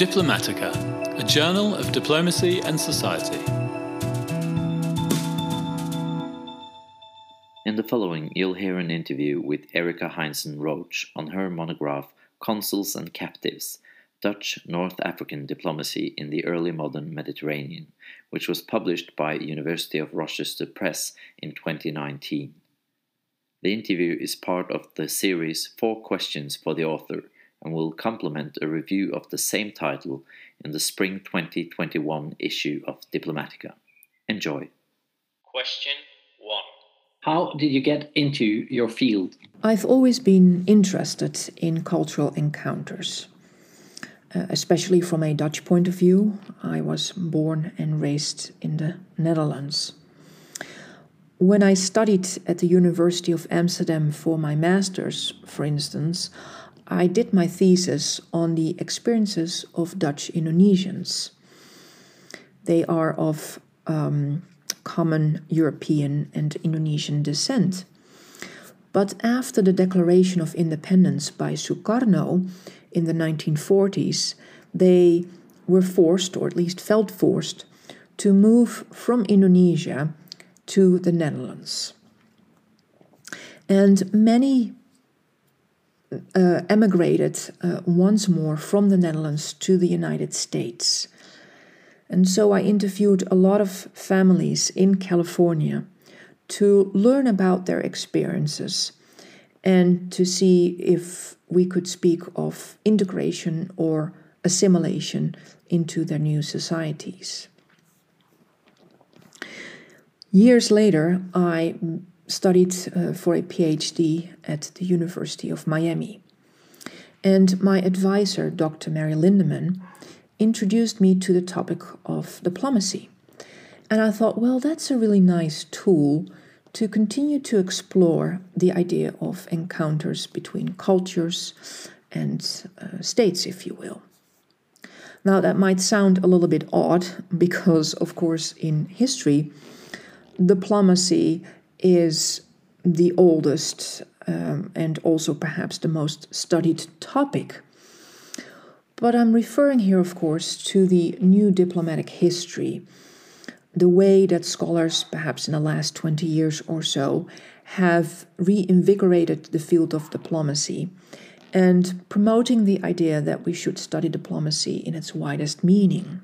Diplomatica, a journal of diplomacy and society. In the following, you'll hear an interview with Erica Heinsen Roach on her monograph Consuls and Captives Dutch North African Diplomacy in the Early Modern Mediterranean, which was published by University of Rochester Press in 2019. The interview is part of the series Four Questions for the Author and will complement a review of the same title in the spring 2021 issue of Diplomatica. Enjoy. Question 1 How did you get into your field? I've always been interested in cultural encounters, uh, especially from a Dutch point of view. I was born and raised in the Netherlands. When I studied at the University of Amsterdam for my master's, for instance, I did my thesis on the experiences of Dutch Indonesians. They are of um, common European and Indonesian descent. But after the declaration of independence by Sukarno in the 1940s, they were forced, or at least felt forced, to move from Indonesia to the Netherlands. And many uh, emigrated uh, once more from the Netherlands to the United States. And so I interviewed a lot of families in California to learn about their experiences and to see if we could speak of integration or assimilation into their new societies. Years later, I studied uh, for a PhD at the University of Miami. And my advisor, Dr. Mary Lindemann, introduced me to the topic of diplomacy. And I thought, well, that's a really nice tool to continue to explore the idea of encounters between cultures and uh, states, if you will. Now, that might sound a little bit odd because, of course, in history, diplomacy is the oldest um, and also perhaps the most studied topic. But I'm referring here, of course, to the new diplomatic history, the way that scholars, perhaps in the last 20 years or so, have reinvigorated the field of diplomacy and promoting the idea that we should study diplomacy in its widest meaning.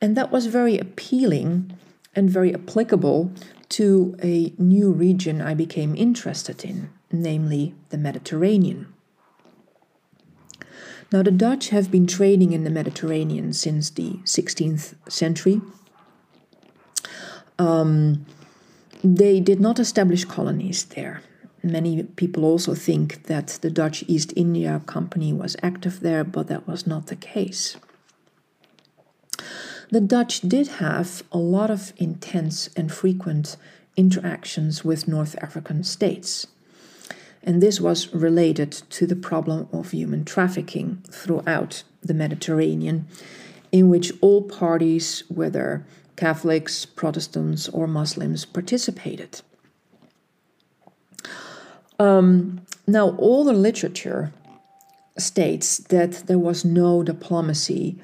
And that was very appealing and very applicable to a new region I became interested in, namely the Mediterranean. Now, the Dutch have been trading in the Mediterranean since the 16th century. Um, they did not establish colonies there. Many people also think that the Dutch East India Company was active there, but that was not the case the Dutch did have a lot of intense and frequent interactions with North African states. And this was related to the problem of human trafficking throughout the Mediterranean, in which all parties, whether Catholics, Protestants, or Muslims, participated. Um, now, all the literature states that there was no diplomacy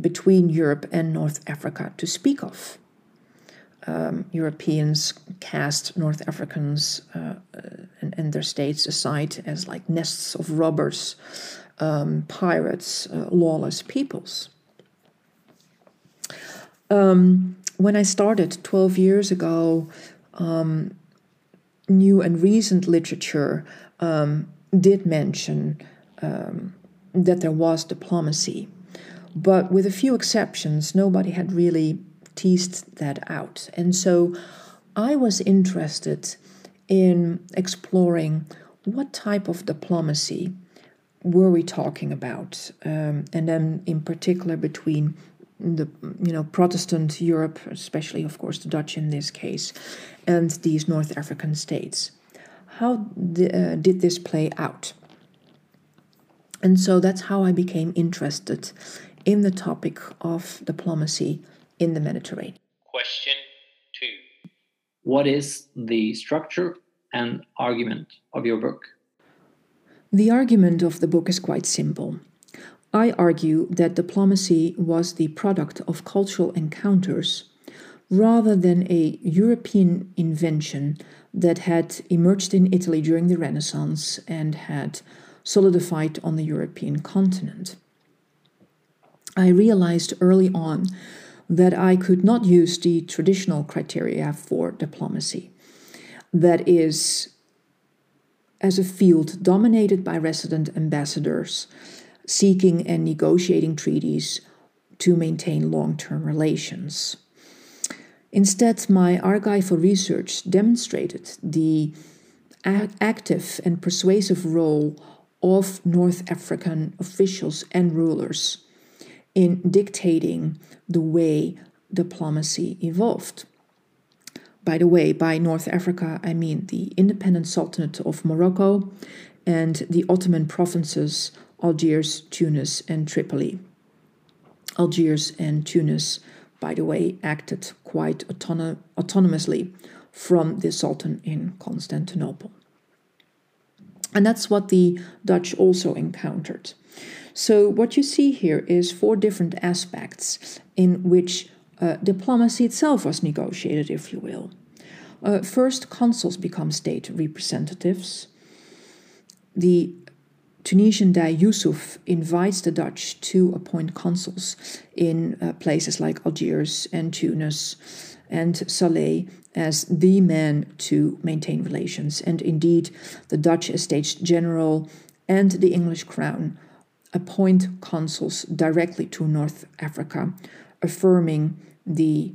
between Europe and North Africa to speak of. Um, Europeans cast North Africans uh, and, and, their states aside as like nests of robbers, um, pirates, uh, lawless peoples. Um, when I started 12 years ago, um, new and recent literature um, did mention um, that there was diplomacy but with a few exceptions, nobody had really teased that out. And so I was interested in exploring what type of diplomacy were we talking about, um, and then in particular between the you know Protestant Europe, especially of course the Dutch in this case, and these North African states. How uh, did this play out? And so that's how I became interested in the topic of diplomacy in the Mediterranean. Question two What is the structure and argument of your book? The argument of the book is quite simple. I argue that diplomacy was the product of cultural encounters rather than a European invention that had emerged in Italy during the Renaissance and had solidified on the European continent. I realized early on that I could not use the traditional criteria for diplomacy. That is, as a field dominated by resident ambassadors seeking and negotiating treaties to maintain long term relations. Instead, my archival research demonstrated the active and persuasive role of North African officials and rulers in dictating the way diplomacy evolved. By the way, by North Africa, I mean the independent Sultanate of Morocco and the Ottoman provinces Algiers, Tunis, and Tripoli. Algiers and Tunis, by the way, acted quite autonom- autonomously from the Sultan in Constantinople. And that's what the Dutch also encountered. So, what you see here is four different aspects in which uh, diplomacy itself was negotiated, if you will. Uh, first, consuls become state representatives. The Tunisian Dey Yusuf invites the Dutch to appoint consuls in uh, places like Algiers and Tunis and Salé as the man to maintain relations. And indeed, the Dutch Estates General and the English Crown appoint consuls directly to North Africa, affirming the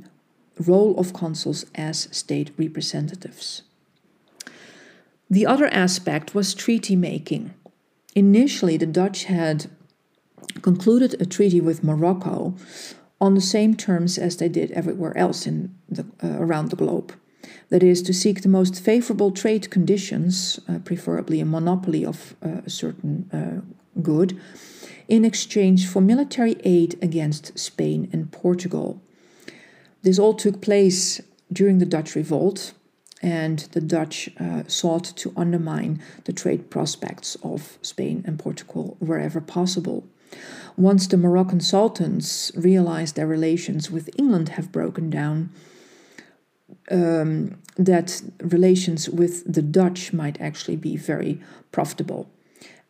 role of consuls as state representatives. The other aspect was treaty making. Initially, the Dutch had concluded a treaty with Morocco on the same terms as they did everywhere else in the, uh, around the globe. That is, to seek the most favorable trade conditions, uh, preferably a monopoly of uh, a certain uh, good, in exchange for military aid against Spain and Portugal. This all took place during the Dutch revolt, and the Dutch uh, sought to undermine the trade prospects of Spain and Portugal wherever possible. Once the Moroccan sultans realized their relations with England have broken down, um, that relations with the Dutch might actually be very profitable.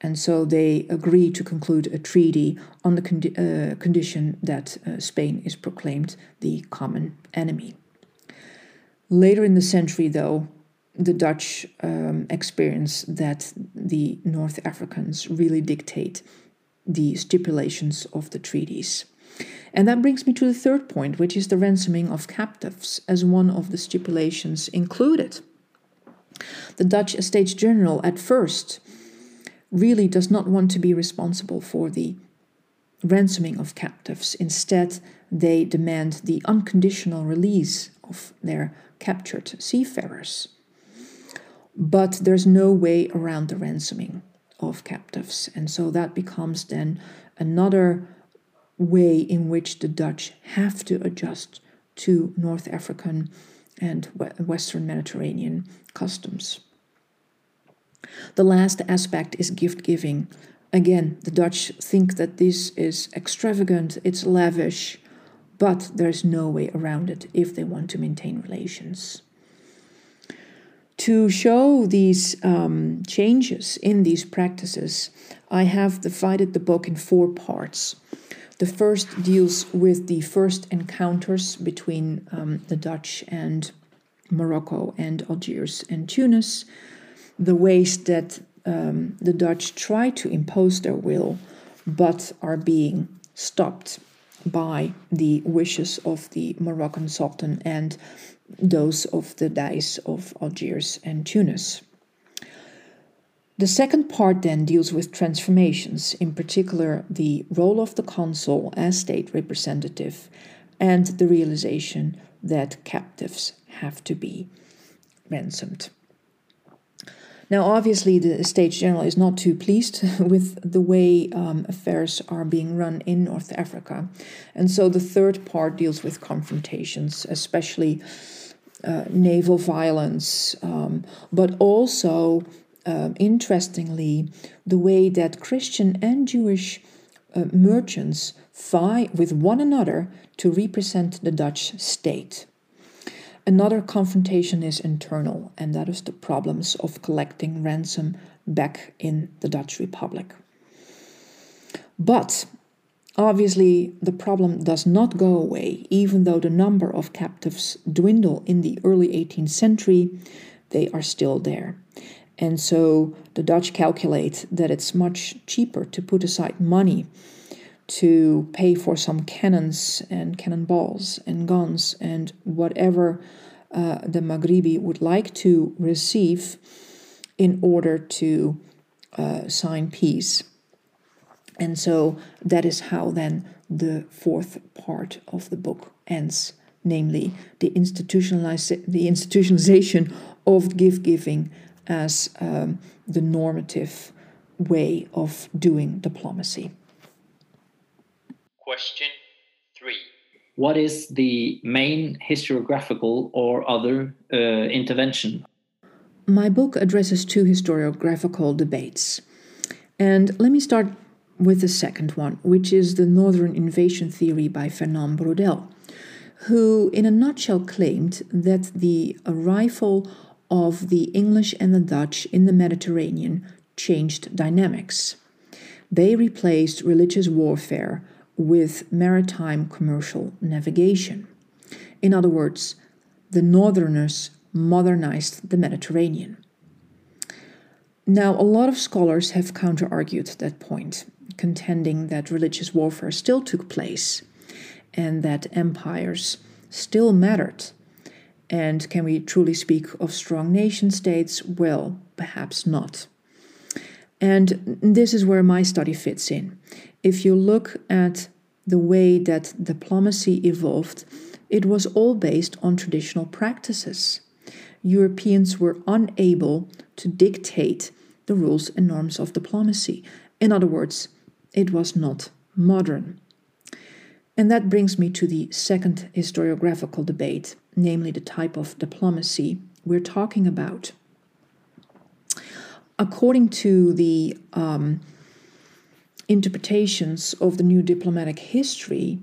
And so they agree to conclude a treaty on the uh, condition that uh, Spain is proclaimed the common enemy. Later in the century, though, the Dutch um, experience that the North Africans really dictate the stipulations of the treaties. And that brings me to the third point, which is the ransoming of captives as one of the stipulations included. The Dutch Estates General at first really does not want to be responsible for the ransoming of captives. Instead, they demand the unconditional release of their captured seafarers. But there's no way around the ransoming of captives, and so that becomes then another way in which the Dutch have to adjust to North African and Western Mediterranean customs. The last aspect is gift giving. Again, the Dutch think that this is extravagant, it's lavish, but there's no way around it if they want to maintain relations. To show these um, changes in these practices, I have divided the book in four parts. The first deals with the first encounters between um, the Dutch and Morocco and Algiers and Tunis the ways that um, the Dutch try to impose their will but are being stopped by the wishes of the Moroccan Sultan and those of the Deys of Algiers and Tunis. The second part then deals with transformations, in particular the role of the consul as state representative and the realization that captives have to be ransomed. Now, obviously, the States General is not too pleased with the way um, affairs are being run in North Africa. And so the third part deals with confrontations, especially uh, naval violence, um, but also, um, interestingly, the way that Christian and Jewish uh, merchants vie with one another to represent the Dutch state. Another confrontation is internal, and that is the problems of collecting ransom back in the Dutch Republic. But obviously, the problem does not go away, even though the number of captives dwindle in the early 18th century, they are still there. And so the Dutch calculate that it's much cheaper to put aside money to pay for some cannons and cannonballs and guns and whatever uh, the Maghribi would like to receive in order to uh, sign peace. And so that is how then the fourth part of the book ends, namely the, institutionalize- the institutionalization of gift giving as um, the normative way of doing diplomacy. Question 3. What is the main historiographical or other uh, intervention? My book addresses two historiographical debates. And let me start with the second one, which is the Northern Invasion Theory by Fernand Braudel, who, in a nutshell, claimed that the arrival of the English and the Dutch in the Mediterranean changed dynamics. They replaced religious warfare with maritime commercial navigation. In other words, the Northerners modernized the Mediterranean. Now, a lot of scholars have counter argued that point, contending that religious warfare still took place and that empires still mattered. And can we truly speak of strong nation states? Well, perhaps not. And this is where my study fits in. If you look at the way that diplomacy evolved, it was all based on traditional practices. Europeans were unable to dictate the rules and norms of diplomacy. In other words, it was not modern. And that brings me to the second historiographical debate, namely the type of diplomacy we're talking about. According to the um, interpretations of the new diplomatic history,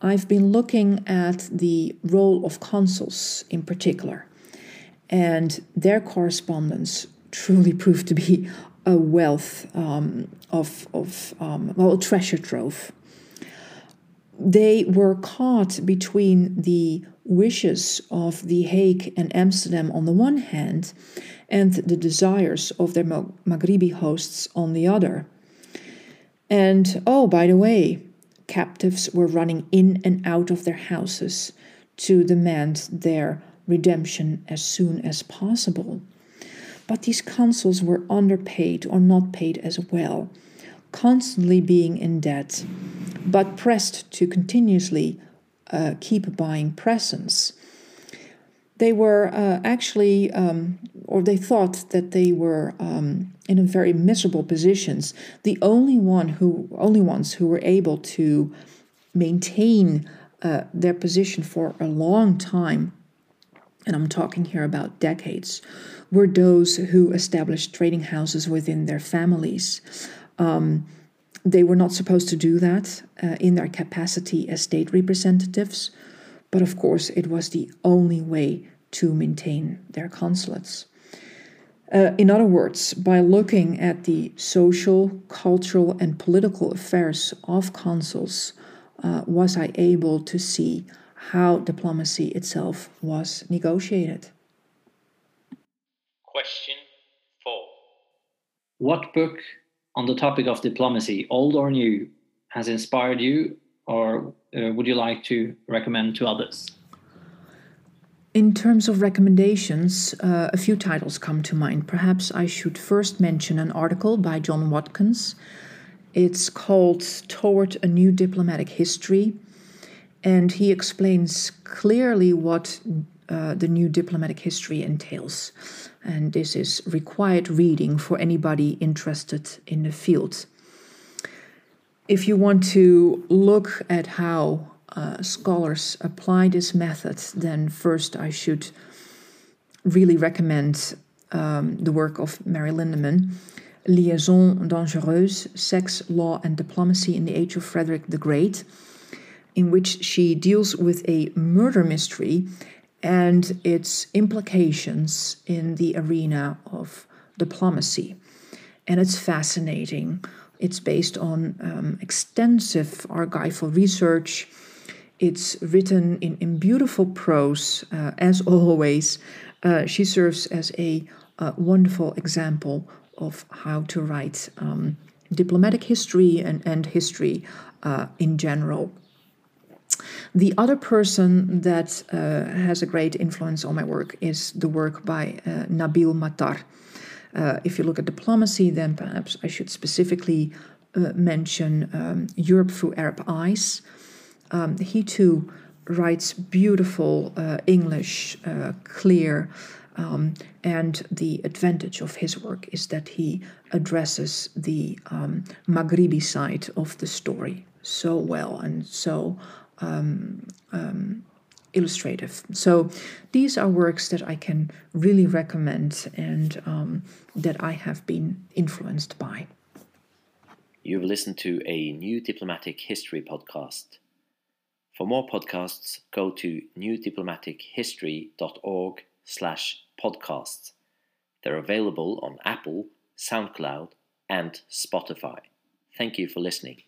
I've been looking at the role of consuls in particular, and their correspondence truly proved to be a wealth um, of, of um, well, a treasure trove. They were caught between the wishes of The Hague and Amsterdam on the one hand, and the desires of their Maghribi hosts on the other. And oh, by the way, captives were running in and out of their houses to demand their redemption as soon as possible. But these consuls were underpaid or not paid as well, constantly being in debt, but pressed to continuously uh, keep buying presents. They were uh, actually, um, or they thought that they were um, in a very miserable positions. The only one who, only ones who were able to maintain uh, their position for a long time, and I'm talking here about decades, were those who established trading houses within their families. Um, they were not supposed to do that uh, in their capacity as state representatives, but of course, it was the only way to maintain their consulates. Uh, in other words, by looking at the social, cultural, and political affairs of consuls, uh, was I able to see how diplomacy itself was negotiated. Question 4. What book on the topic of diplomacy, old or new, has inspired you or uh, would you like to recommend to others? In terms of recommendations, uh, a few titles come to mind. Perhaps I should first mention an article by John Watkins. It's called Toward a New Diplomatic History, and he explains clearly what uh, the new diplomatic history entails. And this is required reading for anybody interested in the field. If you want to look at how uh, scholars apply this method, then first I should really recommend um, the work of Mary Lindemann. Liaison Dangereuse Sex, Law, and Diplomacy in the Age of Frederick the Great, in which she deals with a murder mystery and its implications in the arena of diplomacy. And it's fascinating. It's based on um, extensive archival research. It's written in, in beautiful prose, uh, as always. Uh, she serves as a uh, wonderful example of how to write um, diplomatic history and, and history uh, in general. The other person that uh, has a great influence on my work is the work by uh, Nabil Matar. Uh, if you look at diplomacy, then perhaps I should specifically uh, mention um, Europe Through Arab Eyes. Um, he too writes beautiful uh, English, uh, clear, um, and the advantage of his work is that he addresses the um, Maghribi side of the story so well and so um, um, illustrative. So these are works that I can really recommend and um, that I have been influenced by. You've listened to a new diplomatic history podcast. For more podcasts, go to newdiplomatichistory.org slash podcasts. They're available on Apple, SoundCloud, and Spotify. Thank you for listening.